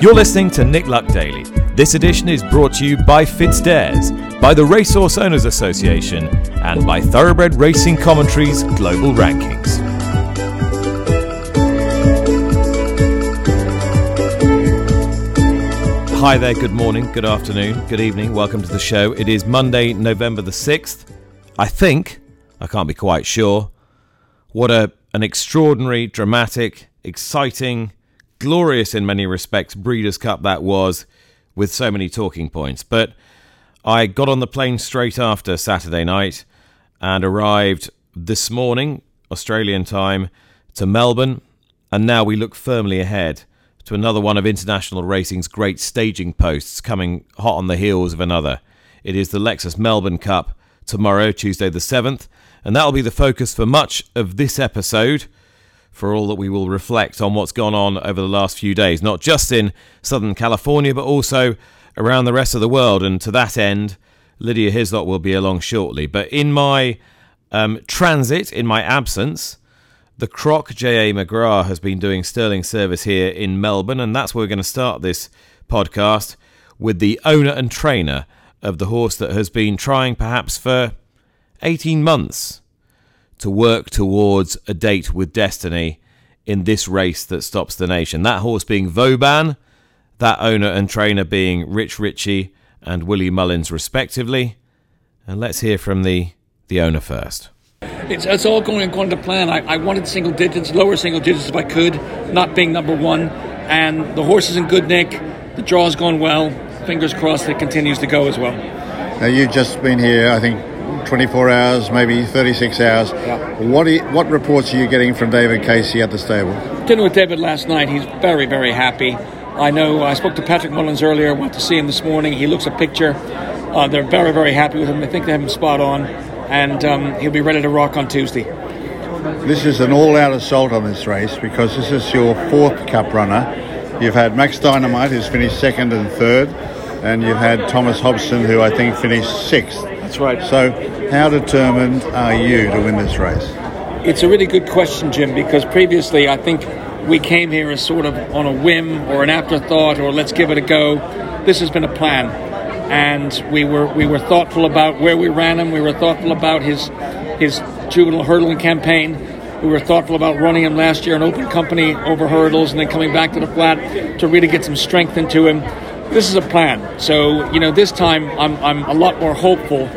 You're listening to Nick Luck Daily. This edition is brought to you by FitzDares, by the Racehorse Owners Association, and by Thoroughbred Racing Commentaries Global Rankings. Hi there, good morning, good afternoon, good evening, welcome to the show. It is Monday, November the 6th. I think, I can't be quite sure, what a an extraordinary, dramatic, exciting, glorious in many respects Breeders' Cup that was, with so many talking points. But I got on the plane straight after Saturday night and arrived this morning, Australian time, to Melbourne, and now we look firmly ahead to another one of international racing's great staging posts coming hot on the heels of another. It is the Lexus Melbourne Cup tomorrow, Tuesday the 7th, and that'll be the focus for much of this episode. For all that we will reflect on what's gone on over the last few days, not just in Southern California, but also around the rest of the world. And to that end, Lydia Hislop will be along shortly. But in my um, transit, in my absence, the Croc J.A. McGrath has been doing sterling service here in Melbourne, and that's where we're going to start this podcast with the owner and trainer of the horse that has been trying perhaps for 18 months to work towards a date with destiny in this race that stops the nation. That horse being Vauban, that owner and trainer being Rich Ricci and Willie Mullins, respectively. And let's hear from the, the owner first. It's, it's all going according to plan. I, I wanted single digits, lower single digits if I could, not being number one. And the horse is in good nick. The draw's gone well. Fingers crossed it continues to go as well. Now you've just been here, I think, 24 hours, maybe 36 hours. Yeah. What you, what reports are you getting from David Casey at the stable? Dinner with David last night. He's very, very happy. I know I spoke to Patrick Mullins earlier. Went to see him this morning. He looks a picture. Uh, they're very, very happy with him. They think they have him spot on, and um, he'll be ready to rock on Tuesday. This is an all-out assault on this race because this is your fourth Cup runner. You've had Max Dynamite, who's finished second and third, and you've had Thomas Hobson, who I think finished sixth. That's right. So, how determined are you to win this race? It's a really good question, Jim, because previously I think we came here as sort of on a whim or an afterthought or let's give it a go. This has been a plan, and we were we were thoughtful about where we ran him. We were thoughtful about his his juvenile hurdling campaign. We were thoughtful about running him last year in open company over hurdles and then coming back to the flat to really get some strength into him. This is a plan. So, you know, this time I'm, I'm a lot more hopeful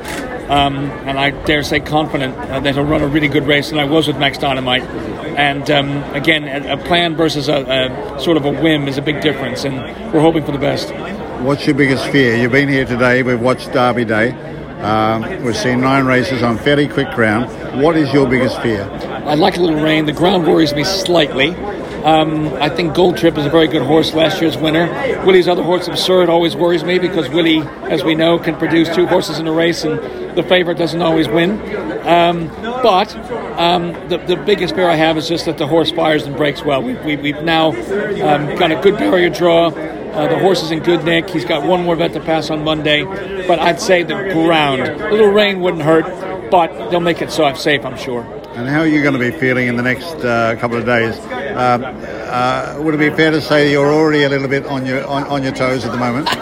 um, and I dare say confident uh, that he'll run a really good race than I was with Max Dynamite. And um, again, a, a, plan versus a, a, sort of a whim is a big difference, and we're hoping for the best. What's your biggest fear? You've been here today, we've watched Derby Day. Um, we've seen nine races on fairly quick ground. What is your biggest fear? I like a little rain. The ground worries me slightly. Um, I think Gold Trip is a very good horse, last year's winner. Willie's other horse, Absurde, always worries me because Willie, as we know, can produce two horses in a race and the favorite doesn't always win. Um, but um, the, the biggest fear I have is just that the horse fires and breaks well. We, we, we've now um, got a good barrier draw. Uh, the horse is in good nick. He's got one more vet to pass on Monday. But I'd say the ground. A little rain wouldn't hurt, but they'll make it so safe, I'm sure. And how are you going to be feeling in the next uh, couple of days? Um, uh, would it be fair to say you're already a little bit on your on, on your toes at the moment?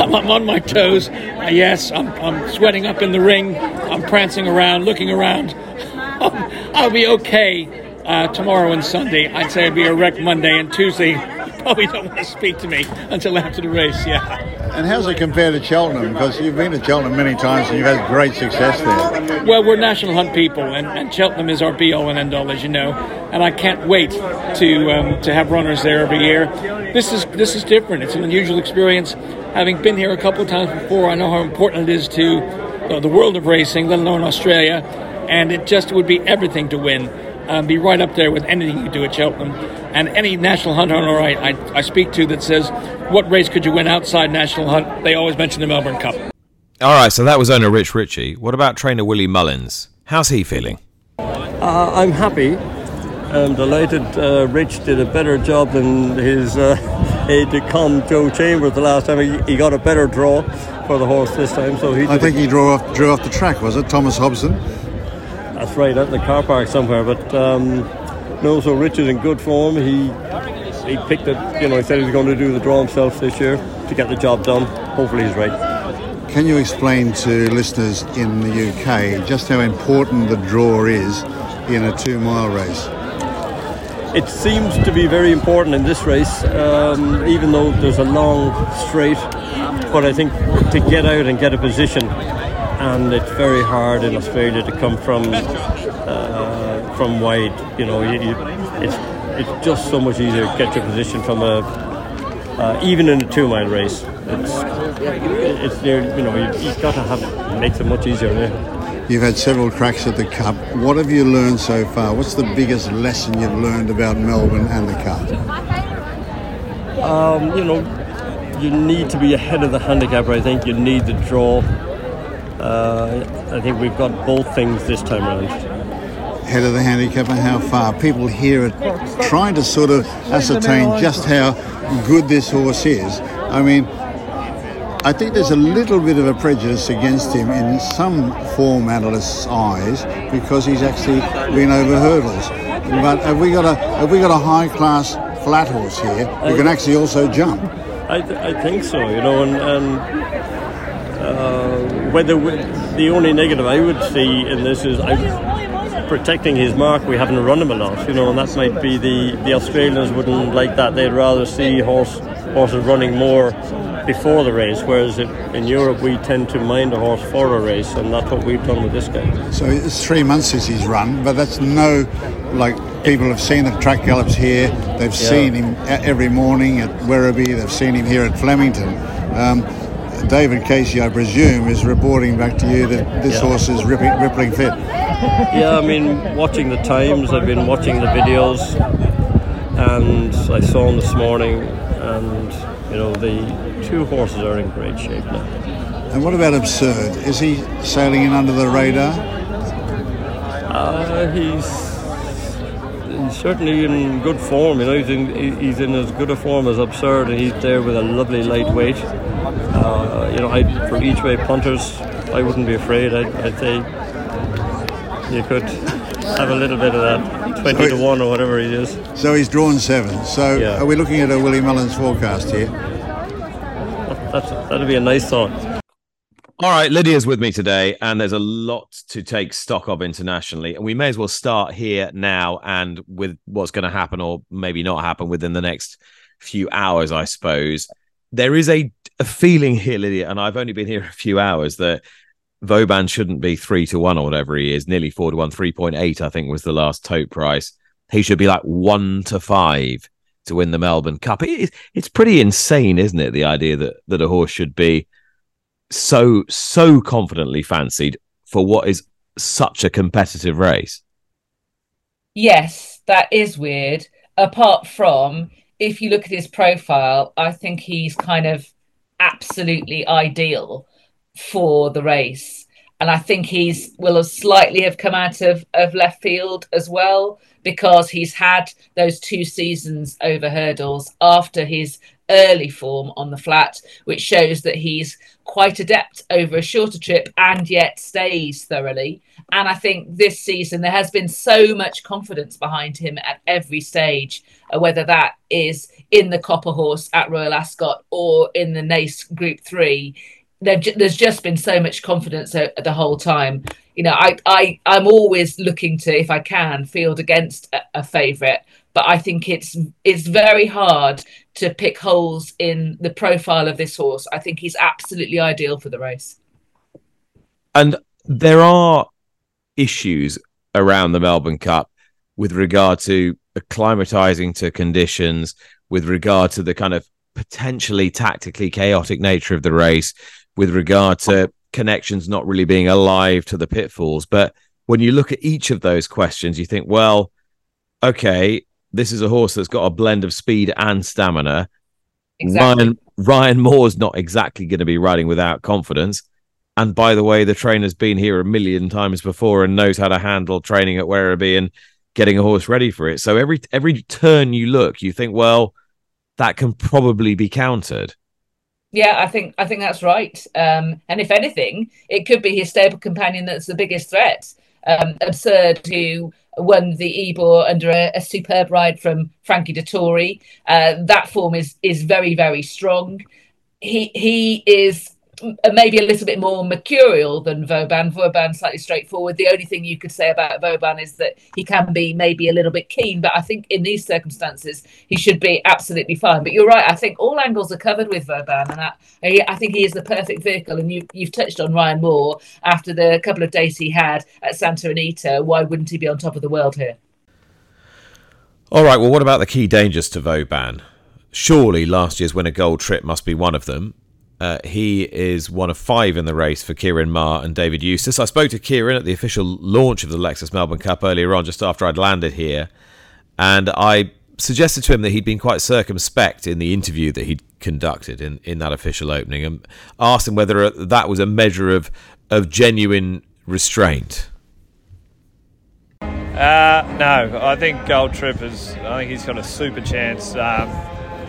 I'm, on my toes. Uh, yes, I'm, I'm sweating up in the ring. I'm prancing around, looking around. I'll be okay uh, tomorrow and Sunday. I'd say I'd be a wreck Monday and Tuesday. Probably don't want to speak to me until after the race. Yeah. And how's it compare to Cheltenham? Because you've been to Cheltenham many times and you've had great success there. Well, we're national hunt people, and, and Cheltenham is our be all and end all, as you know. And I can't wait to um, to have runners there every year. This is this is different. It's an unusual experience. Having been here a couple of times before, I know how important it is to uh, the world of racing, let alone Australia. And it just would be everything to win. Um, be right up there with anything you do at Cheltenham. And any national hunt owner I, I, I speak to that says, what race could you win outside national hunt? They always mention the Melbourne Cup. All right, so that was owner Rich Ricci. What about trainer Willie Mullins? How's he feeling? Uh, I'm happy. I'm delighted. Uh, Rich did a better job than his uh, aide de camp, Joe Chambers, the last time. He, he, got a better draw for the horse this time. So he. I think he drew off drew off the track. Was it Thomas Hobson? That's right, out in the car park somewhere. But um, no, so Rich is in good form. He he picked it. You know, he said he was going to do the draw himself this year to get the job done. Hopefully, he's right. Can you explain to listeners in the UK just how important the draw is in a two-mile race? It seems to be very important in this race, um, even though there's a long straight. But I think to get out and get a position, and it's very hard in Australia to come from uh, from wide. You know, you, you, it's it's just so much easier to get your position from a uh, even in a two mile race. It's it's you know you, have got to have it makes it much easier. Yeah. You've had several cracks at the Cup. What have you learned so far? What's the biggest lesson you've learned about Melbourne and the Cup? Um, you know, you need to be ahead of the handicapper. I think you need the draw. Uh, I think we've got both things this time around. Head of the handicapper, how far? People here are trying to sort of ascertain just how good this horse is. I mean, I think there's a little bit of a prejudice against him in some form analysts' eyes because he's actually been over hurdles. But have we got a have we got a high class flat horse here who can actually also jump? I, th- I think so. You know, and, and uh, whether we, the only negative I would see in this is I, protecting his mark. We haven't run him a lot, you know, and that might be the the Australians wouldn't like that. They'd rather see horse horses running more before the race, whereas in Europe we tend to mind a horse for a race, and that's what we've done with this guy. So it's three months since he's run, but that's no like people have seen the track gallops here. They've yeah. seen him every morning at Werribee. They've seen him here at Flemington. Um, David Casey, I presume, is reporting back to you that this yeah. horse is ripping, rippling fit. Yeah, I mean, watching the times, I've been watching the videos, and I saw him this morning, and you know the two horses are in great shape now. And what about Absurde? Is he sailing in under the radar? Uh, he's, he's certainly in good form. You know, he's in he's in as good a form as Absurde, and he's there with a lovely lightweight. Uh, you know, I, for each way punters, I wouldn't be afraid. I'd, I'd say you could have a little bit of that 20 so to 1 or whatever he is. So he's drawn seven. So yeah. are we looking at a Willie Mullins forecast here? that's that'd be a nice thought. All right, Lydia's with me today, and there's a lot to take stock of internationally, and we may as well start here now and with what's going to happen or maybe not happen within the next few hours, I suppose. There is a, a feeling here, Lydia, and I've only been here a few hours that Vauban shouldn't be three to one or whatever he is, nearly four to one, three point eight, I think was the last tote price. He should be like one to five to win the Melbourne Cup. It, it's pretty insane, isn't it? The idea that that a horse should be so so confidently fancied for what is such a competitive race. Yes, that is weird. Apart from if you look at his profile, I think he's kind of absolutely ideal for the race. And I think he's will have slightly have come out of, of left field as well because he's had those two seasons over hurdles after his early form on the flat, which shows that he's quite adept over a shorter trip and yet stays thoroughly. And I think this season there has been so much confidence behind him at every stage, uh, whether that is in the Copper Horse at Royal Ascot or in the Naas Group Three there's just been so much confidence the whole time. You know, I, I, I'm always looking to, if I can, field against a, a favourite, but I think it's it's very hard to pick holes in the profile of this horse. I think he's absolutely ideal for the race. And there are issues around the Melbourne Cup with regard to acclimatizing to conditions, with regard to the kind of potentially tactically chaotic nature of the race, with regard to connections not really being alive to the pitfalls. But when you look at each of those questions, you think, well, okay, this is a horse that's got a blend of speed and stamina. Exactly. Ryan Ryan Moore's not exactly going to be riding without confidence. And by the way, the trainer's been here a million times before and knows how to handle training at Werribee and getting a horse ready for it. So every every turn you look, you think, well, that can probably be countered. Yeah, I think I think that's right. Um, and if anything, it could be his stable companion that's the biggest threat. Um, Absurde, who won the Ebor under a, a superb ride from Frankie Dettori. Uh, that form is is very very strong. He he is Uh, maybe a little bit more mercurial than Vauban. Vauban slightly straightforward. The only thing you could say about Vauban is that he can be maybe a little bit keen, but I think in these circumstances he should be absolutely fine. But you're right. I think all angles are covered with Vauban, and I, I think he is the perfect vehicle. And you, you've touched on Ryan Moore after the couple of days he had at Santa Anita. Why wouldn't he be on top of the world here? All right. Well, what about the key dangers to Vauban? Surely last year's winner gold trip must be one of them. Uh, he is one of five in the race for Ciaran Maher and David Eustace. I spoke to Ciaran at the official launch of the Lexus Melbourne Cup earlier on, just after I'd landed here, and I suggested to him that he'd been quite circumspect in the interview that he'd conducted in, in that official opening, and asked him whether that was a measure of of genuine restraint. Uh, no, I think Gold Trip is. I think he's got a super chance. Um,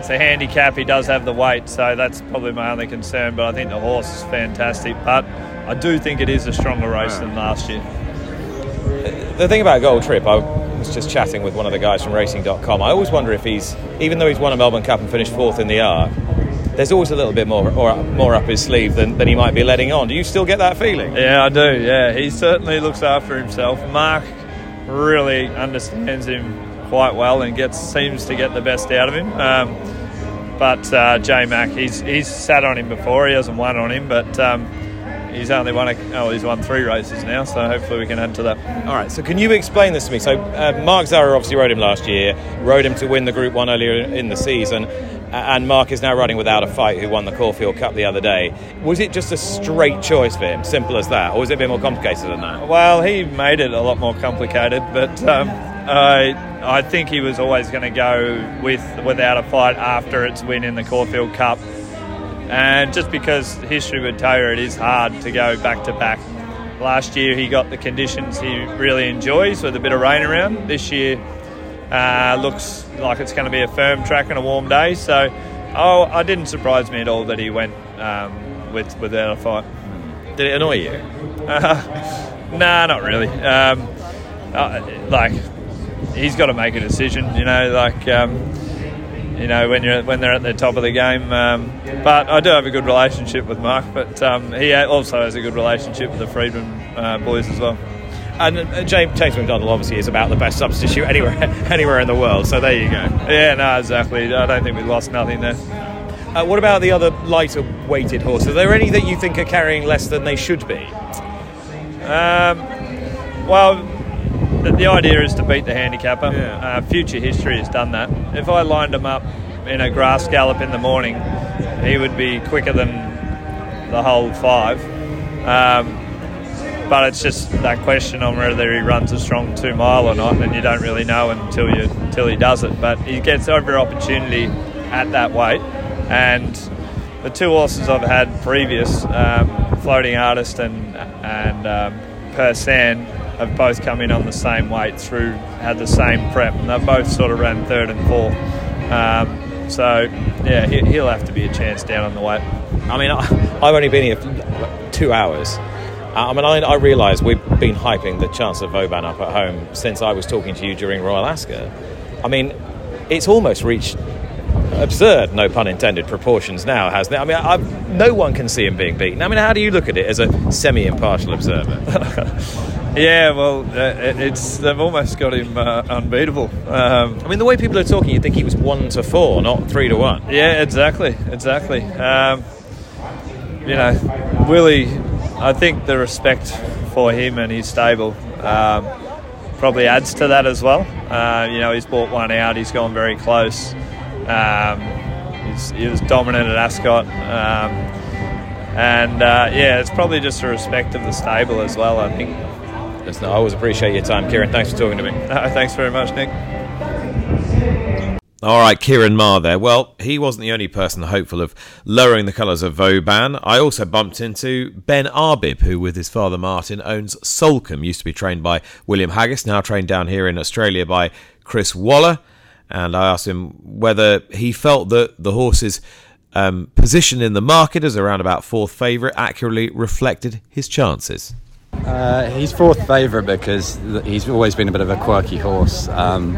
it's a handicap. He does have the weight, so that's probably my only concern. But I think the horse is fantastic. But I do think it is a stronger race than last year. The thing about Gold Trip, I was just chatting with one of the guys from Racing.com. I always wonder if he's, even though he's won a Melbourne Cup and finished fourth in the Arc, there's always a little bit more or more up his sleeve than, than he might be letting on. Do you still get that feeling? Yeah, I do. Yeah, he certainly looks after himself. Mark really understands him quite well and gets seems to get the best out of him. Um, but uh, J Mac, he's he's sat on him before. He hasn't won on him, but um, he's only won a, oh he's won three races now. So hopefully we can add to that. All right. So can you explain this to me? So uh, Mark Zahra obviously rode him last year, rode him to win the Group One earlier in the season. And Mark is now riding without a fight, who won the Caulfield Cup the other day. Was it just a straight choice for him, simple as that, or was it a bit more complicated than that? Well, he made it a lot more complicated, but um, I I think he was always going to go with without a fight after its win in the Caulfield Cup. And just because history would tell you it is hard to go back to back. Last year he got the conditions he really enjoys with a bit of rain around. This year uh, looks like it's going to be a firm track and a warm day. So oh, I didn't surprise me at all that he went um, with without a fight. Did it annoy you? Uh, nah, not really. Um, uh, like he's got to make a decision. You know, like um, you know when you're when they're at the top of the game. Um, but I do have a good relationship with Mark, but um, he also has a good relationship with the Freedman uh, boys as well. And uh, James, James McDonald obviously is about the best substitute anywhere anywhere in the world. So there you go. Yeah, no, exactly. I don't think we lost nothing there. Uh, what about the other lighter weighted horses? Are there any that you think are carrying less than they should be? Um, well, the idea is to beat the handicapper. Yeah. Uh, future history has done that. If I lined him up in a grass gallop in the morning, he would be quicker than the whole five. Um, but it's just that question on whether he runs a strong two mile or not, and you don't really know until you until he does it. But he gets every opportunity at that weight, and the two horses I've had previous, um, Floating Artist and and um, Persan, have both come in on the same weight through, had the same prep, and they've both sort of ran third and fourth. Um, so, yeah, he'll have to be a chance down on the weight. I mean, I've only been here two hours. I mean, I, I realise we've been hyping the chance of Vauban up at home since I was talking to you during Royal Ascot. I mean, it's almost reached absurd, no pun intended, proportions now, hasn't it? I mean, I've, no one can see him being beaten. I mean, how do you look at it as a semi-impartial observer? yeah, well, uh, it's they've almost got him uh, unbeatable. Um, I mean, the way people are talking, you'd think he was one to four, not three to one. Yeah, exactly, exactly. Um, you know, Willie, I think the respect for him and his stable. Um, probably adds to that as well. Uh, you know, he's bought one out. He's gone very close. Um, he was dominant at Ascot. Um, and uh, yeah, it's probably just a respect of the stable as well, I think. Listen, I always appreciate your time, Ciaran. Thanks for talking to me. No, thanks very much, Nick. All right, Ciaran Maher there. Well, he wasn't the only person hopeful of lowering the colours of Vauban. I also bumped into Ben Arbib, who, with his father Martin, owns Soulcombe. Used to be trained by William Haggas, now trained down here in Australia by Chris Waller and I asked him whether he felt that the horse's um, position in the market as around about fourth favourite accurately reflected his chances. Uh, he's fourth favourite because he's always been a bit of a quirky horse. Um,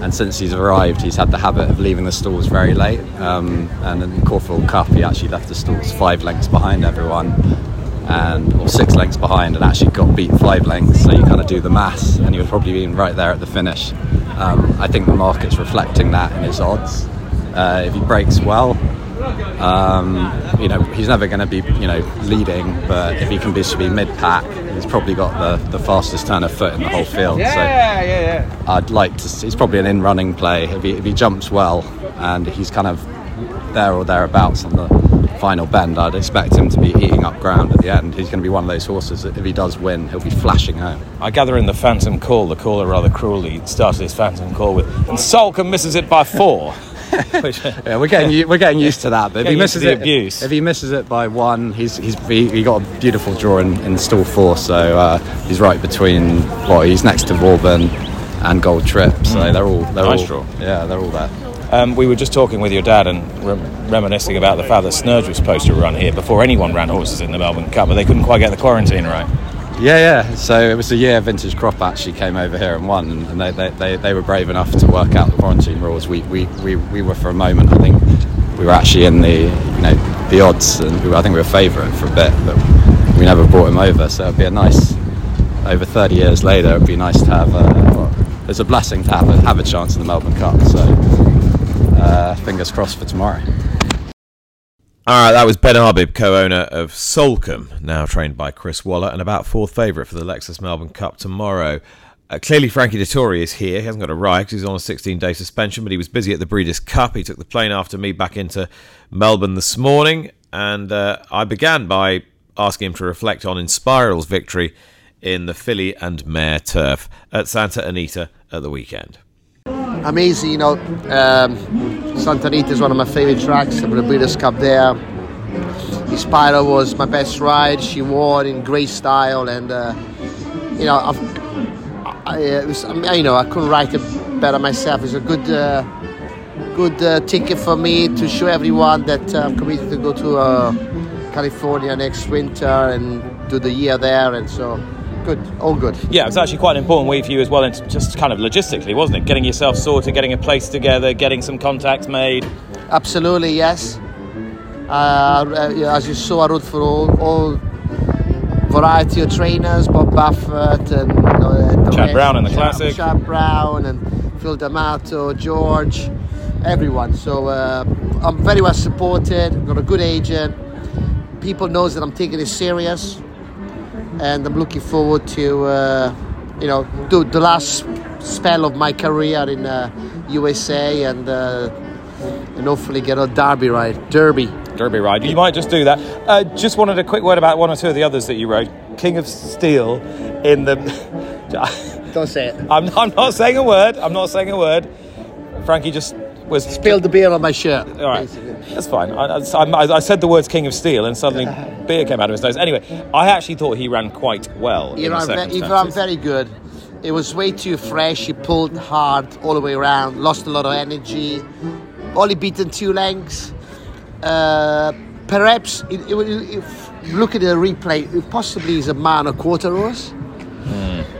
and since he's arrived, he's had the habit of leaving the stalls very late. Um, and in the Caulfield Cup, he actually left the stalls five lengths behind everyone, and or six lengths behind, and actually got beat five lengths. So you kind of do the maths, and he would probably been right there at the finish. Um, I think the market's reflecting that in his odds. Uh, if he breaks well, um, you know, he's never going to be, you know, leading, but if he can be, be mid-pack, he's probably got the, the fastest turn of foot in the whole field. Yeah, so yeah, yeah. I'd like to. See, he's probably an in-running play if he, if he jumps well and he's kind of there or thereabouts on the final bend. I'd expect him to be eating up ground at the end. He's going to be one of those horses that if he does win, he'll be flashing home. I gather in the Phantom Call, the caller rather cruelly started his Phantom Call with, and Soulcombe misses it by four. Which, Yeah, we're getting u- we're getting used to that. But if he Getting used to misses the it, abuse. if he misses it by one, he's he's he, he got a beautiful draw in, in stall four, so uh, he's right between. Well, he's next to Vauban and Gold Trip, so they're all they're Nice all draw. yeah they're all there. um, we were just talking with your dad and rem- reminiscing about the fact that Snurge was supposed to run here before anyone ran horses in the Melbourne Cup, but they couldn't quite get the quarantine right. Yeah, yeah. So it was the year Vintage Crop actually came over here and won, and they, they, they, they were brave enough to work out the quarantine rules. We, we, we, we were for a moment, I think, we were actually in the you know the odds, and we, I think we were favourite for a bit, but we never brought him over. So it'd be a nice over 30 years later. It'd be nice to have. A, it's a blessing to have a, have a chance in the Melbourne Cup. So uh, fingers crossed for tomorrow. All right, that was Ben Arbib, co-owner of Soulcombe, now trained by Chris Waller, and about fourth favourite for the Lexus Melbourne Cup tomorrow. Uh, clearly, Frankie Dettori is here. He hasn't got a ride 'cause he's on a 16-day suspension, but he was busy at the Breeders' Cup. He took the plane after me back into Melbourne this morning, and uh, I began by asking him to reflect on Inspiral's victory in the filly and mare turf at Santa Anita at the weekend. Amazing. You know, um, Santa Anita is one of my favorite tracks. I'm the Breeders' Cup there. Inspiral was my best ride. She wore in great style, and uh, you know, I've, I, uh, was, I you know, I couldn't write it better myself. It's a good, uh, good uh, ticket for me to show everyone that uh, I'm committed to go to uh, California next winter and do the year there, and so good, all good. Yeah, it was actually quite an important week for you as well, and just kind of logistically, wasn't it? Getting yourself sorted, getting a place together, getting some contacts made. Absolutely, yes. Uh, uh, as you saw, I rode for all, all variety of trainers, Bob Baffert and uh, Chad Brown in the Chad- Classic. Chad Brown and Phil D'Amato, George, everyone. So uh, I'm very well supported. Got a good agent. People knows that I'm taking it serious, and I'm looking forward to uh, you know do the last spell of my career in uh, USA and. Uh, and hopefully get a derby right. Derby. Derby ride. You might just do that. Uh, just wanted a quick word about one or two of the others that you rode. King of Steel in the. Don't say it. I'm, I'm not saying a word. I'm not saying a word. Frankie just was. Spilled the beer on my shirt. All right, that's fine. I, I, I said the words King of Steel, and suddenly beer came out of his nose. Anyway, I actually thought he ran quite well. You in know, ve- he ran very good. It was way too fresh. He pulled hard all the way around. Lost a lot of energy. Only beaten two lengths. Uh, perhaps it, it, it, if look at the replay, it possibly is a man a quarter horse.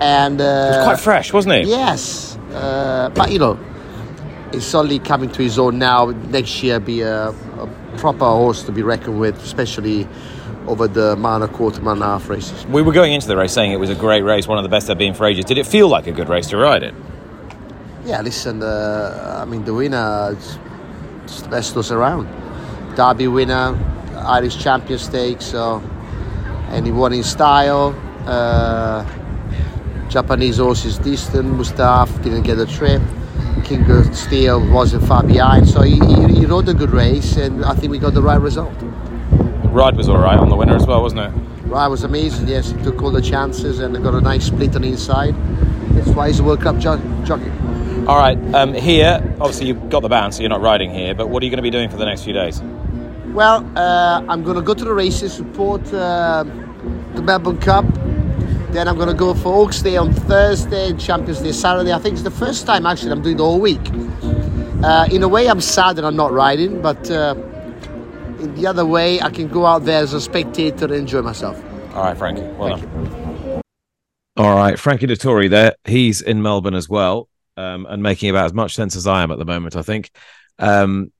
And uh, Hmm. Quite fresh, wasn't it? Yes, uh, but you know, it's only coming to his own now. Next year, be a, a proper horse to be reckoned with, especially over the minor quarter, a half races. We were going into the race saying it was a great race, one of the best there've been for ages. Did it feel like a good race to ride it? Yeah, listen, uh, I mean, the winner is the best horse around. Derby winner, Irish Champion Stakes, so, and he won in style. Uh, Japanese horse is distant, Mostahdaf didn't get a trip. King of Steel wasn't far behind, so he, he, he rode a good race, and I think we got the right result. Ride was all right on the winner as well, wasn't it? Ride was amazing, yes, he took all the chances and got a nice split on the inside. That's why he's a World Cup jo- jockey. All right, um, here, obviously you've got the ban, so you're not riding here, but what are you going to be doing for the next few days? Well, uh, I'm going to go to the races, support uh, the Melbourne Cup. Then I'm going to go for Oaks Day on Thursday, and Champions Day Saturday. I think it's the first time actually I'm doing the whole week. Uh, in a way, I'm sad that I'm not riding, but uh, in the other way, I can go out there as a spectator and enjoy myself. All right, Frankie, well done. All right, Frankie Dettori there. He's in Melbourne as well, um, and making about as much sense as I am at the moment. I think um,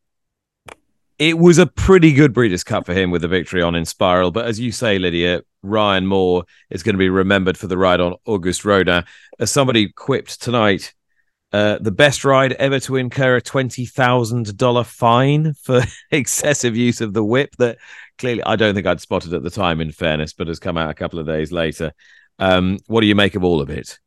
it was a pretty good Breeders' Cup for him with the victory on Inspiral. But as you say, Lydia, Ryan Moore is going to be remembered for the ride on Auguste Rodin. As somebody quipped tonight, uh, the best ride ever to incur a $20,000 fine for excessive use of the whip that clearly I don't think I'd spotted at the time, in fairness, but has come out a couple of days later. Um, what do you make of all of it?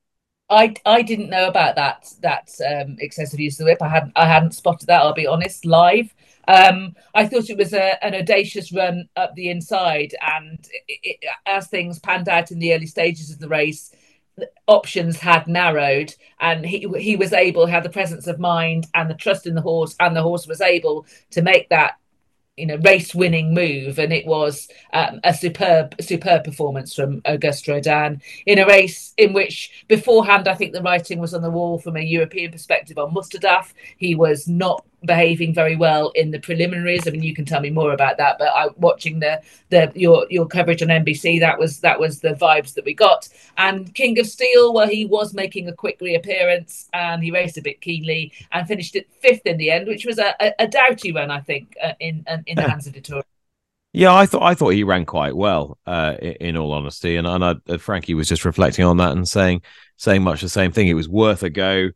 I, I didn't know about that that um, excessive use of the whip. I hadn't I hadn't spotted that. I'll be honest. Live, um, I thought it was a, an audacious run up the inside, and it, it, as things panned out in the early stages of the race, options had narrowed, and he he was able, had the presence of mind and the trust in the horse, and the horse was able to make that you know race winning move and it was um, a superb superb performance from Auguste Rodin in a race in which beforehand I think the writing was on the wall from a European perspective on Mostahdaf he was not behaving very well in the preliminaries. I mean, you can tell me more about that. But I watching the the your your coverage on NBC, that was that was the vibes that we got. And King of Steel, well, he was making a quick reappearance and he raced a bit keenly and finished it fifth in the end, which was a, a, a doughty run, I think, uh, in in the hands of Dettori. Yeah, I thought I thought he ran quite well. Uh, in all honesty, and, and I, uh, Frankie was just reflecting on that and saying saying much the same thing. It was worth a go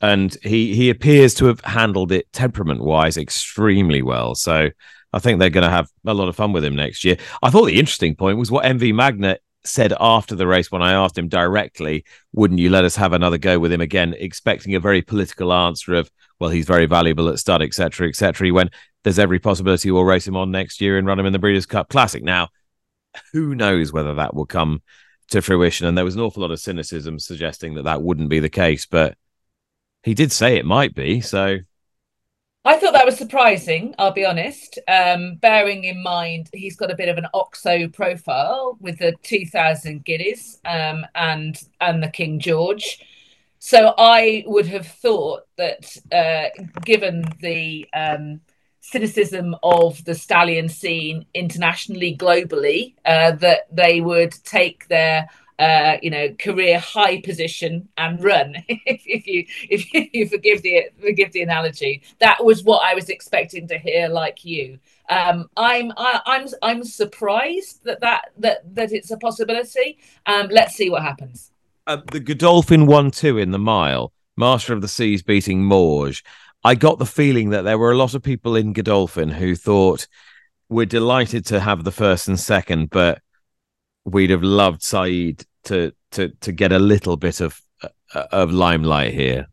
and he he appears to have handled it temperament wise extremely well. So I think they're going to have a lot of fun with him next year. I thought the interesting point was what MV Magnier said after the race when I asked him directly, "Wouldn't you let us have another go with him again?" Expecting a very political answer of, "Well, he's very valuable at stud, etc., etc." He went, "There's every possibility we'll race him on next year and run him in the Breeders' Cup Classic." Now, who knows whether that will come to fruition? And there was an awful lot of cynicism suggesting that that wouldn't be the case, but he did say it might be. So I thought that was surprising, I'll be honest. Um, bearing in mind he's got a bit of an OXO profile with the 2000 guineas um, and and the King George. So I would have thought that uh, given the um, cynicism of the stallion scene internationally, globally, uh, that they would take their uh, you know, career high position and run. if, if, you if you forgive the forgive the analogy, that was what I was expecting to hear. Like you, um, I'm I, I'm I'm surprised that that that that it's a possibility. Um, let's see what happens. Uh, the Godolphin one two in the mile, Master of the Seas beating Mawj. I got the feeling that there were a lot of people in Godolphin who thought we're delighted to have the first and second, but we'd have loved Saeed to to to get a little bit of uh, of limelight here.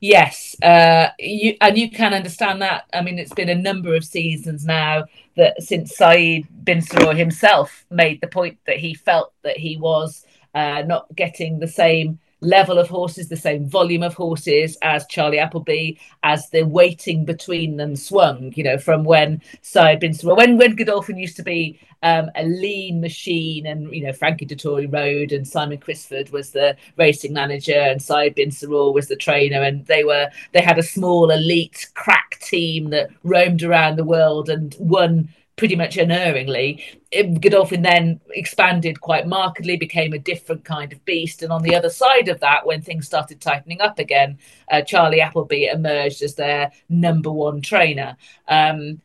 Yes, uh, you and you can understand that. I mean, it's been a number of seasons now that since Saeed bin Suroor himself made the point that he felt that he was uh, not getting the same level of horses, the same volume of horses as Charlie Appleby, as the waiting between them swung, you know, from when Saeed bin Suroor, when, when Godolphin used to be um, a lean machine and, you know, Frankie Dettori rode and Simon Crisford was the racing manager and Saeed bin Suroor was the trainer and they were, they had a small elite crack team that roamed around the world and won pretty much unerringly. Godolphin then expanded quite markedly, became a different kind of beast. And on the other side of that, when things started tightening up again, uh, Charlie Appleby emerged as their number one trainer. Um,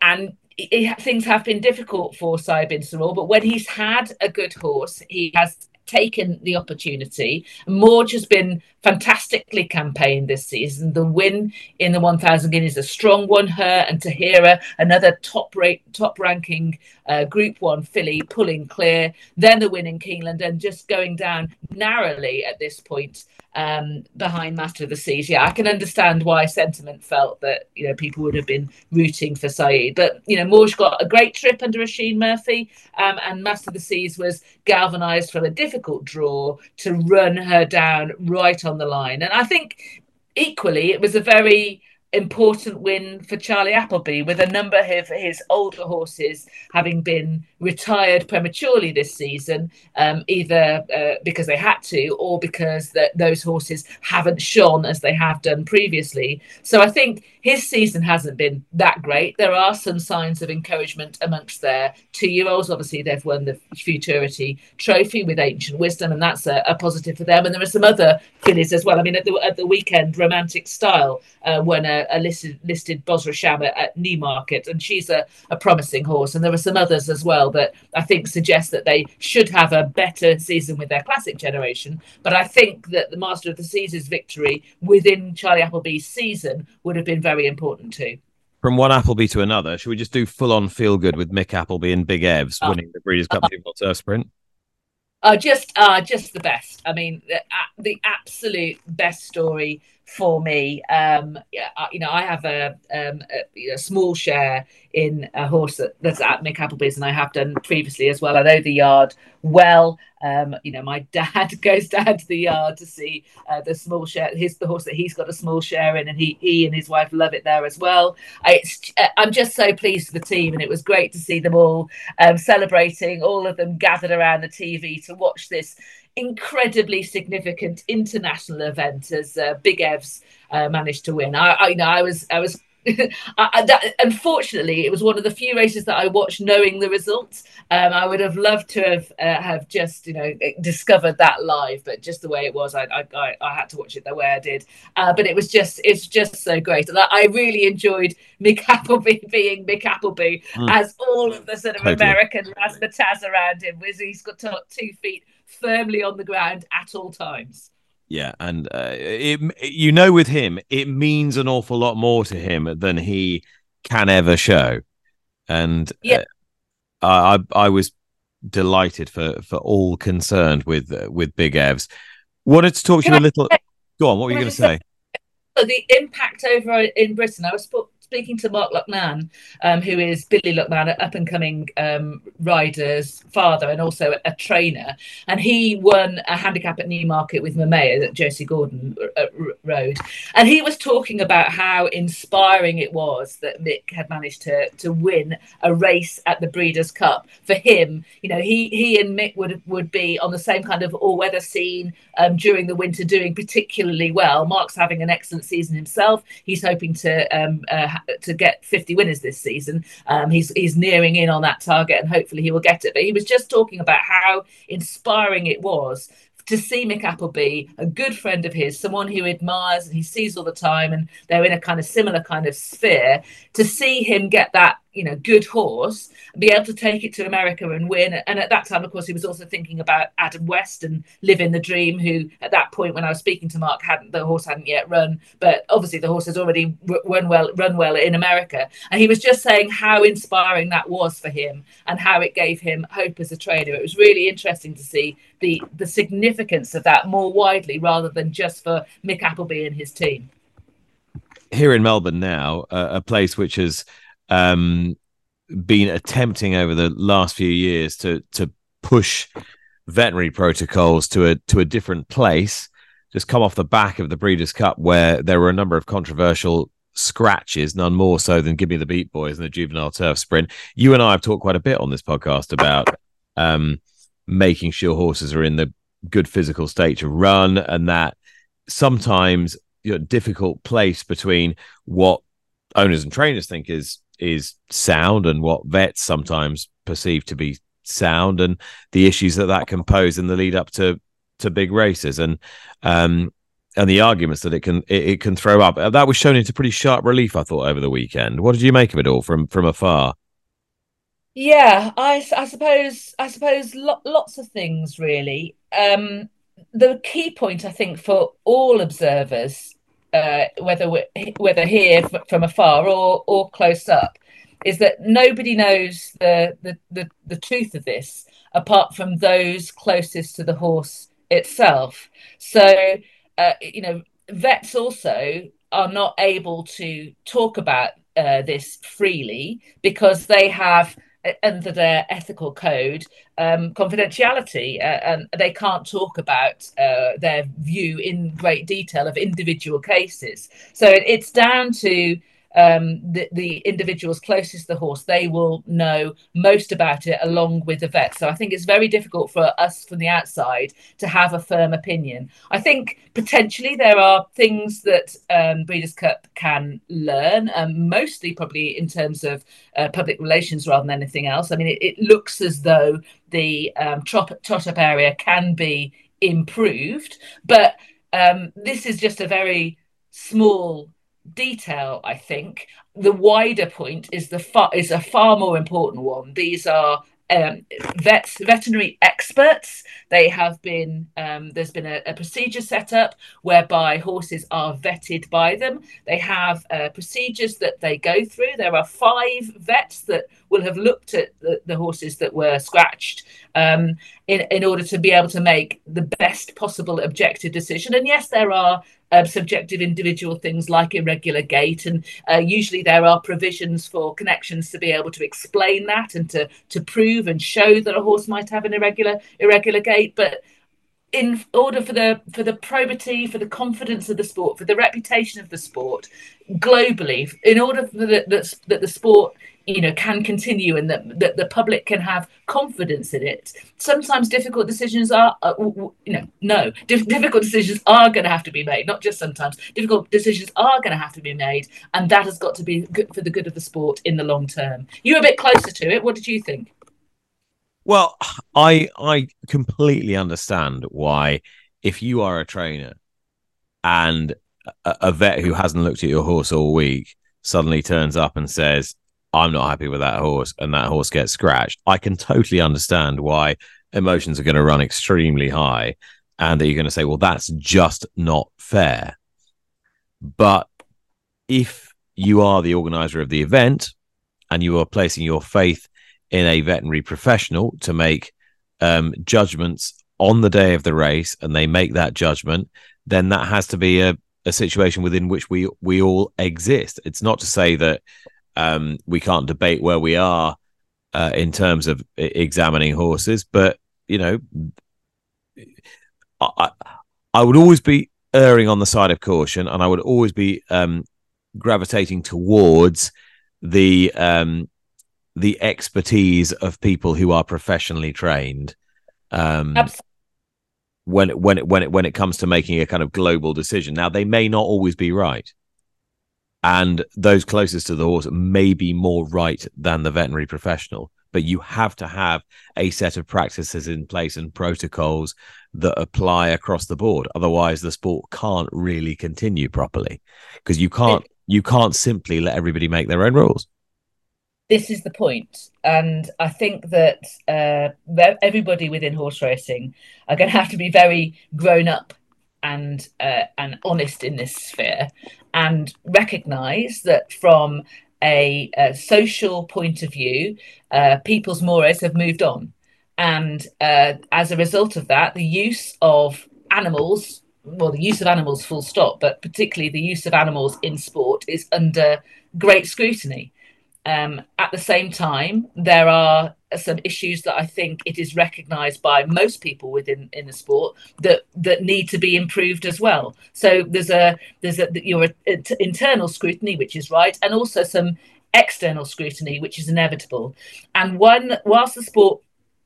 and it, things have been difficult for Saeed bin but when he's had a good horse, he has taken the opportunity. Mawj has been fantastically campaigned this season. The win in the 1,000 Guineas, a strong one. Her and Tahiyra, another top rate, top ranking uh, Group One filly, pulling clear. Then the win in Keeneland, and just going down narrowly at this point um, behind Master of the Seas. Yeah, I can understand why sentiment felt that you know people would have been rooting for Saeed, but you know Mawj got a great trip under Oisin Murphy, um, and Master of the Seas was galvanised from a difficult draw to run her down right on the line, and I think equally it was a very important win for Charlie Appleby, with a number of his older horses having been retired prematurely this season, um, either uh, because they had to or because those horses haven't shone as they have done previously. So I think his season hasn't been that great. There are some signs of encouragement amongst their two-year-olds. Obviously, they've won the Futurity Trophy with Ancient Wisdom, and that's a, a positive for them. And there are some other fillies as well. I mean, at the at the weekend, Romantic Style uh, won a, a listed listed Bosra Sham at Newmarket, and she's a, a promising horse. And there are some others as well that I think suggest that they should have a better season with their classic generation. But I think that the Master of the Seas' victory within Charlie Appleby's season would have been very important too. From one Appleby to another, should we just do full on feel good with Mick Appleby and Big Evs oh. winning the Breeders' Cup Juvenile Turf Sprint? Uh, just uh, just the best. I mean, the, uh, the absolute best story for me. Um, yeah, you know, I have a, um, a, a, small share in a horse that, that's at Mick Appleby's, and I have done previously as well. I know the yard well. Um, you know, my dad goes down to the yard to see uh, the small share. His the horse that he's got a small share in, and he he and his wife love it there as well. I, uh, I'm just so pleased with the team, and it was great to see them all um, celebrating. All of them gathered around the TV to watch this incredibly significant international event as uh, Big Evs uh, managed to win. I, I, you know, I was, I was. I, that, unfortunately, it was one of the few races that I watched knowing the results. Um, I would have loved to have uh, have just you know discovered that live, but just the way it was, I I, I had to watch it the way I did. Uh, but it was just it's just so great, and I really enjoyed Mick Appleby being Mick Appleby mm. as all of the sort of. American razzmatazz around him. Was he's got two feet firmly on the ground at all times. Yeah, and uh, it, you know, with him, it means an awful lot more to him than he can ever show. And yeah. uh, I, I was delighted for for all concerned with uh, with Big Evs. Wanted to talk to you a little. Go on. What were you going to say? The impact over in Britain. I was speaking to Mark Loughnane, um, who is Billy Loughnane, an up and coming um, rider's father and also a, a, trainer. And he won a handicap at Newmarket with Mamea that Josie Gordon uh, rode. And he was talking about how inspiring it was that Mick had managed to, to win a race at the Breeders' Cup. For him, you know, he, he and Mick would, would be on the same kind of all weather scene um, during the winter, doing particularly well. Mark's having an excellent season himself. He's hoping to um, uh, to get 50 winners this season. Um, he's he's nearing in on that target, and hopefully he will get it. But he was just talking about how inspiring it was to see Mick Appleby, a good friend of his, someone who admires and he sees all the time, and they're in a kind of similar kind of sphere, to see him get that you know good horse and be able to take it to America and win. And at that time, of course, he was also thinking about Adam West and living the dream. Who at that point, when I was speaking to Mark, hadn't the horse hadn't yet run, but obviously the horse has already run well, run well in America. And he was just saying how inspiring that was for him and how it gave him hope as a trainer. It was really interesting to see the the significance of that more widely rather than just for Mick Appleby and his team. Here in Melbourne now, uh, a place which has um, been attempting over the last few years to to push veterinary protocols to a to a different place. Just come off the back of the Breeders' Cup, where there were a number of controversial scratches, none more so than Give Me the Beat Boys and the Juvenile Turf Sprint. You and I have talked quite a bit on this podcast about um, making sure horses are in the good physical state to run, and that sometimes you know, difficult place between what owners and trainers think is is sound and what vets sometimes perceive to be sound and the issues that that can pose in the lead up to to big races. And um and the arguments that it can it, it can throw up. That was shown into pretty sharp relief i thought over the weekend. What did you make of it all from from afar? Yeah i i suppose i suppose lo- lots of things really. Um the key point i think for all observers uh, whether we're whether here from afar or or close up, is that nobody knows the, the the the truth of this apart from those closest to the horse itself. So uh, you know, vets also are not able to talk about uh, this freely because they have under their ethical code um, confidentiality uh, and they can't talk about uh, their view in great detail of individual cases. So it's down to um, the, the individuals closest to the horse, they will know most about it along with the vet. So I think it's very difficult for us from the outside to have a firm opinion. I think potentially there are things that um, Breeders' Cup can learn, um, mostly probably in terms of uh, public relations rather than anything else. I mean, it, it looks as though the um, trot up area can be improved, but um, this is just a very small detail i think the wider point is the far is a far more important one these are um, vets, veterinary experts. They have been um, there's been a, a, procedure set up whereby horses are vetted by them. They have uh, procedures that they go through. There are five vets that will have looked at the, the horses that were scratched um, in in order to be able to make the best possible objective decision. And yes, there are um, subjective individual things like irregular gait, and uh, usually there are provisions for connections to be able to explain that and to to prove and show that a horse might have an irregular irregular gait, but in order for the for the probity for the confidence of the sport for the reputation of the sport globally in order for the, that, that the sport you know can continue and that, that the public can have confidence in it. Sometimes difficult decisions are uh, you know no difficult decisions are going to have to be made not just sometimes. Difficult decisions are going to have to be made and that has got to be good for the good of the sport in the long term. You're a bit closer to it. What did you think? Well i i completely understand why if you are a trainer and a, a vet who hasn't looked at your horse all week suddenly turns up and says I'm not happy with that horse and that horse gets scratched, I can totally understand why emotions are going to run extremely high and that you're going to say, well, that's just not fair. But if you are the organizer of the event and you are placing your faith in a veterinary professional to make um, judgments on the day of the race and they make that judgment, then that has to be a, a situation within which we we all exist. It's not to say that um, we can't debate where we are uh, in terms of examining horses, but you know, I I would always be erring on the side of caution, and I would always be um, gravitating towards the um, the expertise of people who are professionally trained. Um, when when it, when it when it comes to making a kind of global decision. Now they may not always be right and those closest to the horse may be more right than the veterinary professional but you have to have a set of practices in place and protocols that apply across the board. Otherwise the sport can't really continue properly because you can't you can't simply let everybody make their own rules. This is the point and i think that uh, everybody within horse racing are going to have to be very grown up and uh, and honest in this sphere and recognize that from a, a social point of view, uh, people's mores have moved on. And uh, as a result of that, the use of animals, well, the use of animals, full stop, but particularly the use of animals in sport is under great scrutiny. Um, at the same time, there are some issues that I think it is recognised by most people within in the sport that that need to be improved as well. So there's a there's a your internal scrutiny, which is right, and also some external scrutiny, which is inevitable. And one whilst the sport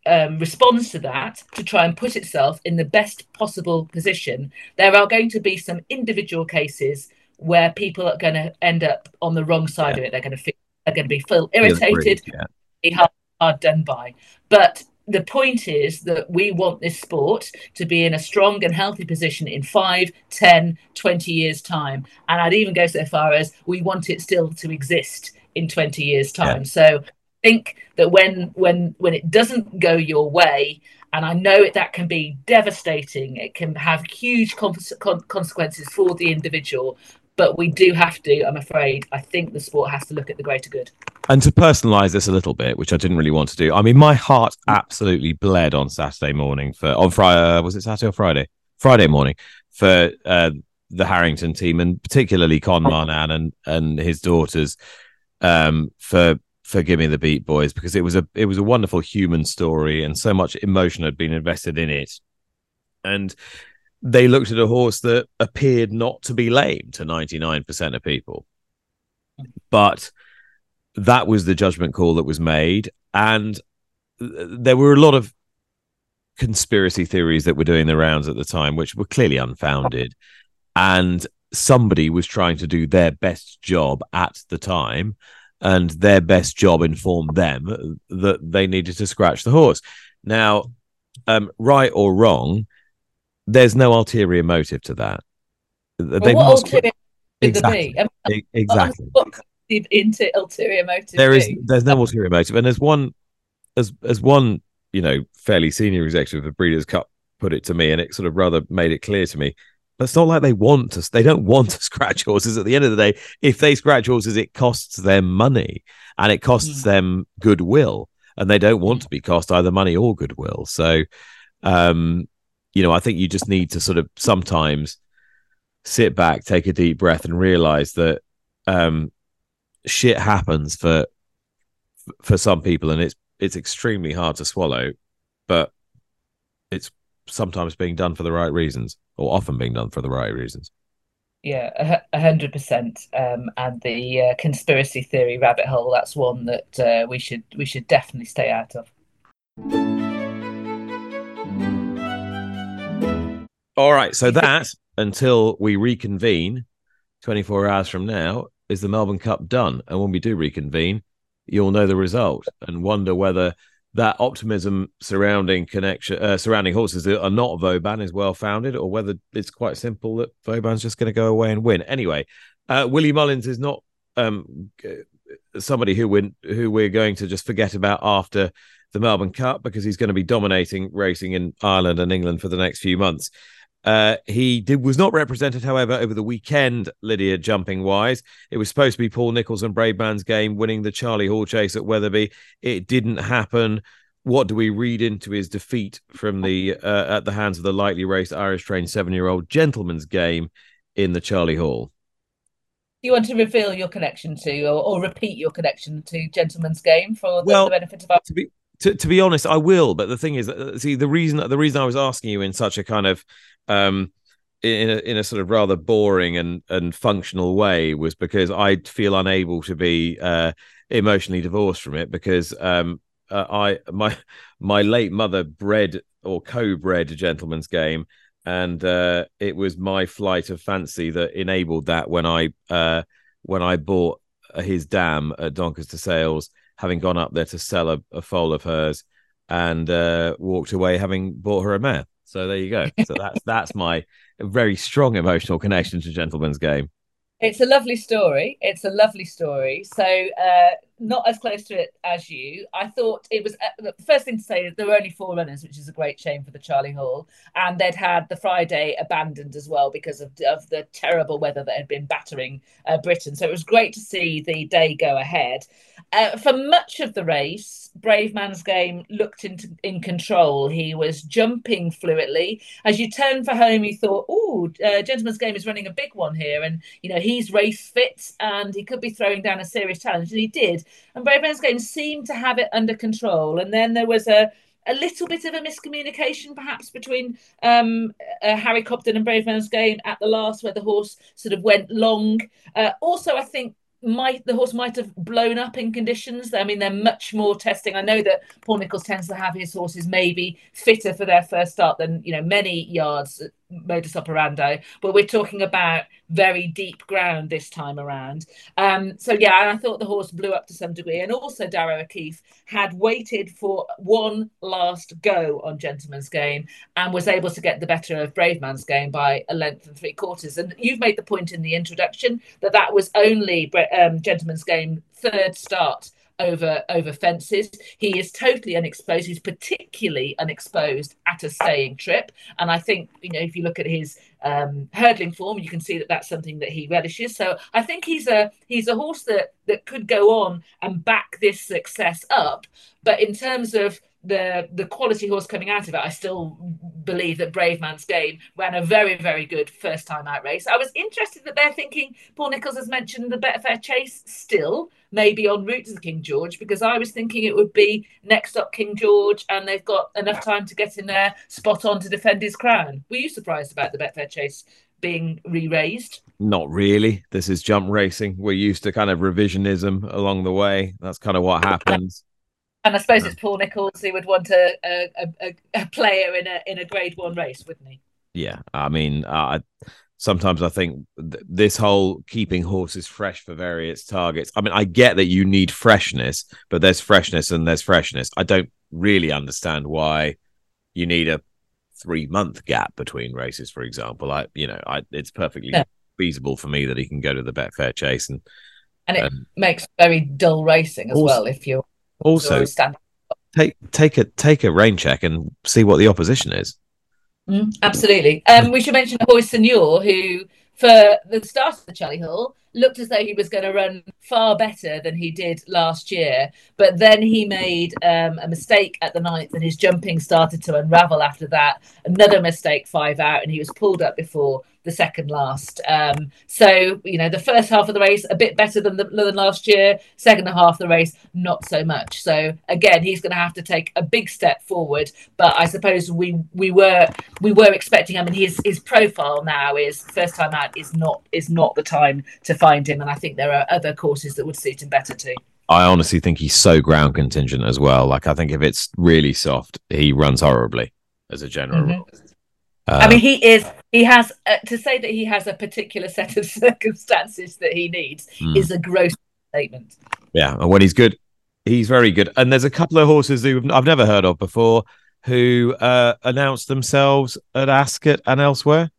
um, responds to that to try and put itself in the best possible position, there are going to be some individual cases where people are going to end up on the wrong side yeah. of it. They're going to feel they're going to be feel irritated, yeah. Hard done by. But the point is that we want this sport to be in a strong and healthy position in 5, 10, 20 years' time. And I'd even go so far as we want it still to exist in 20 years' time. Yeah. So I think that when when when it doesn't go your way, and I know it, that can be devastating, it can have huge con- consequences for the individual, but we do have to i'm afraid. I think the sport has to look at the greater good. And to personalize this a little bit which i didn't really want to do i mean my heart absolutely bled on saturday morning for on friday uh, was it saturday or friday? Friday morning for uh, the harrington team and particularly Con Marnane and and his daughters um, for for Give Me the Beat Boys because it was a it was a wonderful human story and so much emotion had been invested in it. And they looked at a horse that appeared not to be lame to 99% of people. but that was the judgment call that was made, and there were a lot of conspiracy theories that were doing the rounds at the time, which were clearly unfounded, and somebody was trying to do their best job at the time and their best job informed them that they needed to scratch the horse. Now, um, right or wrong, there's no ulterior motive to that. Well, they must... ulterior exactly. Be? exactly. into ulterior motive. There is there's no ulterior motive, and there's one as as one you know fairly senior executive of Breeders' Cup put it to me, and it sort of rather made it clear to me but it's not like they want to. They don't want to scratch horses. At the end of the day, if they scratch horses, it costs them money and it costs mm. them goodwill, and they don't want to be cost either money or goodwill. So, um, you know, I think you just need to sort of sometimes sit back, take a deep breath, and realize that um, shit happens for for some people, and it's it's extremely hard to swallow, but it's sometimes being done for the right reasons, or often being done for the right reasons. Yeah, a hundred percent. Um, and the uh, conspiracy theory rabbit hole—that's one that uh, we should we should definitely stay out of. All right, so that until we reconvene, twenty-four hours from now, is the Melbourne Cup done? And when we do reconvene, you'll know the result and wonder whether that optimism surrounding connection uh, surrounding horses that are not Vauban is well founded, or whether it's quite simple that Vauban's just going to go away and win. Anyway, uh, Willie Mullins is not um, somebody who we who we're going to just forget about after the Melbourne Cup because he's going to be dominating racing in Ireland and England for the next few months. Uh, he did, was not represented, however, over the weekend, Lydia, jumping wise. It was supposed to be Paul Nicholls and Bravemansgame winning the Charlie Hall chase at Wetherby. It didn't happen. What do we read into his defeat from the uh, at the hands of the lightly raced Irish trained seven year old gentleman's game in the Charlie Hall? Do you want to reveal your connection to or, or repeat your connection to Gentleman's Game for the, well, the benefit of our to be to, to be honest, I will. But the thing is, uh, see, the reason the reason I was asking you in such a kind of um, in a, in a sort of rather boring and and functional way was because I feel unable to be uh, emotionally divorced from it because um, uh, I my my late mother bred or co-bred a gentleman's game and uh, it was my flight of fancy that enabled that when I uh, when I bought his dam at Doncaster Sales, having gone up there to sell a, a foal of hers and uh, walked away having bought her a mare. So there you go. So that's that's my very strong emotional connection to Gentleman's Game. It's a lovely story. It's a lovely story. So uh, not as close to it as you. I thought it was uh, the first thing to say there were only four runners, which is a great shame for the Charlie Hall, and they'd had the Friday abandoned as well because of, of the terrible weather that had been battering uh, Britain. So it was great to see the day go ahead. Uh, for much of the race, Brave Man's Game looked into in control. He was jumping fluently. As you turned for home, you thought, "Oh, Gentleman's Game is running a big one here," and you know he's race fit and he could be throwing down a serious challenge, and he did. And Bravemansgame seemed to have it under control. And then there was a a little bit of a miscommunication perhaps between um, uh, Harry Cobden and Bravemansgame at the last where the horse sort of went long. Uh, also, I think might the horse might have blown up in conditions. I mean, they're much more testing. I know that Paul Nicholls tends to have his horses maybe fitter for their first start than you know many yards modus operandi, but we're talking about very deep ground this time around. Um, so yeah, and I thought the horse blew up to some degree, and also Darragh O'Keeffe had waited for one last go on Gentleman's Game and was able to get the better of Brave Man's Game by a length and three quarters. And you've made the point in the introduction that that was only um, Gentleman's Game third start over over fences. He is totally unexposed. He's particularly unexposed at a staying trip, and I think you know if you look at his um, hurdling form, you can see that that's something that he relishes. So I think he's a he's a horse that that could go on and back this success up. But in terms of the the quality horse coming out of it, I still believe that Brave Man's Game ran a very very good first time out race. I was interested that they're thinking Paul Nicholls has mentioned the Betfair Chase still maybe en route to the King George because I was thinking it would be next up King George and they've got enough time to get in there spot on to defend his crown. Were you surprised about the Betfair Chase being re-raised? Not really. This is jump racing. We're used to kind of revisionism along the way. That's kind of what happens. And I suppose it's Paul Nicholls who would want a a, a, a player in a in a Grade One race, wouldn't he? Yeah, I mean, uh, sometimes I think th- this whole keeping horses fresh for various targets. I mean, I get that you need freshness, but there's freshness and there's freshness. I don't really understand why you need a three month gap between races, for example. I, you know, I it's perfectly yeah. feasible for me that he can go to the Betfair Chase and and it and, makes very dull racing as also, well if you're also take take a take a rain check and see what the opposition is. Mm, absolutely. Um, we should mention Ahoy Senor, who for the start of the Charlie Hall looked as though he was going to run far better than he did last year. But then he made um, a mistake at the ninth, and his jumping started to unravel after that. Another mistake, five out, and he was pulled up before the second last. Um, so you know, the first half of the race a bit better than the, than last year. Second half of the race, not so much. So again, he's going to have to take a big step forward. But I suppose we we were we were expecting. I mean, his his profile now is first time out is not is not the time to find him, and I think there are other courses that would suit him better too. I honestly think he's so ground contingent as well. Like I think if it's really soft, he runs horribly as a general mm-hmm. rule. Uh, I mean, he is. He has uh, to say that he has a particular set of circumstances that he needs mm. is a gross statement. Yeah, and when he's good, he's very good. And there's a couple of horses who I've never heard of before who uh, announced themselves at Ascot and elsewhere.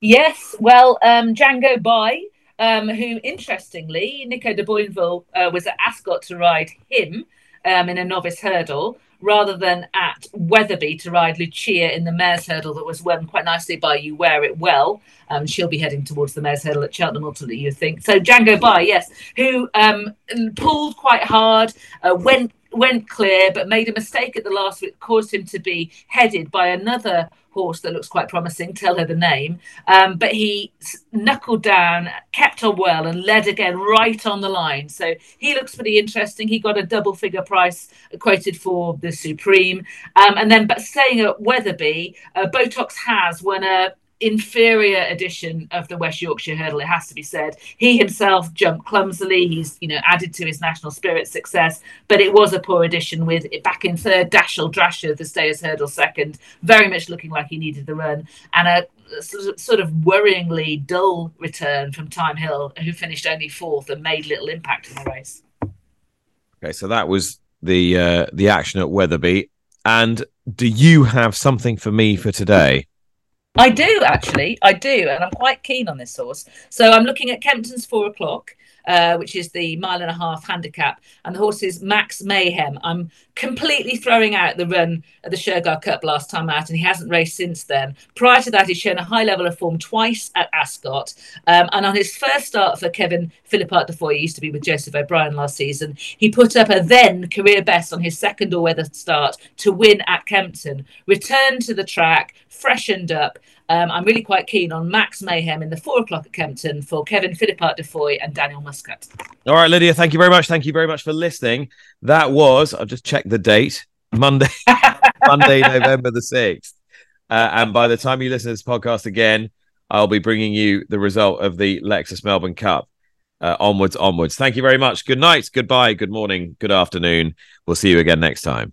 Yes, well, um, Jango Baie, um, who interestingly, Nico de Boinville uh, was at Ascot to ride him um, in a novice hurdle rather than at Wetherby to ride Luccia in the mare's hurdle that was won quite nicely by You Wear It Well. Um, she'll be heading towards the mare's hurdle at Cheltenham ultimately, you think. So Jango Baie, yes, who um, pulled quite hard, uh, went went clear, but made a mistake at the last, which caused him to be headed by another horse that looks quite promising. Tell her the name. Um, but he knuckled down, kept on well, and led again right on the line. So he looks pretty interesting. He got a double figure price quoted for the Supreme. Um, and then, but staying at Wetherby uh, Botox has won a inferior edition of the West Yorkshire hurdle, it has to be said. He himself jumped clumsily. He's, you know, added to his national spirit success, but it was a poor edition with it back in third, Dashel Drasher, the Stayers hurdle second, very much looking like he needed the run, and a sort of worryingly dull return from Thyme Hill, who finished only fourth and made little impact in the race. Okay, so that was the uh, the action at Wetherby. And do you have something for me for today? I do actually, I do, and I'm quite keen on this horse. So I'm looking at Kempton's four o'clock. Uh, which is the mile and a half handicap, and the horse is Max Mayhem. I'm completely throwing out the run at the Shergar Cup last time out, and he hasn't raced since then. Prior to that, he's shown a high level of form twice at Ascot, um, and on his first start for Kevin Philippart de Foy, he used to be with Joseph O'Brien last season, he put up a then career best on his second all-weather start to win at Kempton. Returned to the track, freshened up, um, I'm really quite keen on Max Mayhem in the four o'clock at Kempton for Kevin Philippart de Foy and Daniel Muscutt. All right, Lydia, thank you very much. Thank you very much for listening. That was, I've just checked the date, Monday, Monday, November the 6th. Uh, and by the time you listen to this podcast again, I'll be bringing you the result of the Lexus Melbourne Cup. Uh, onwards, onwards. Thank you very much. Good night, goodbye, good morning, good afternoon. We'll see you again next time.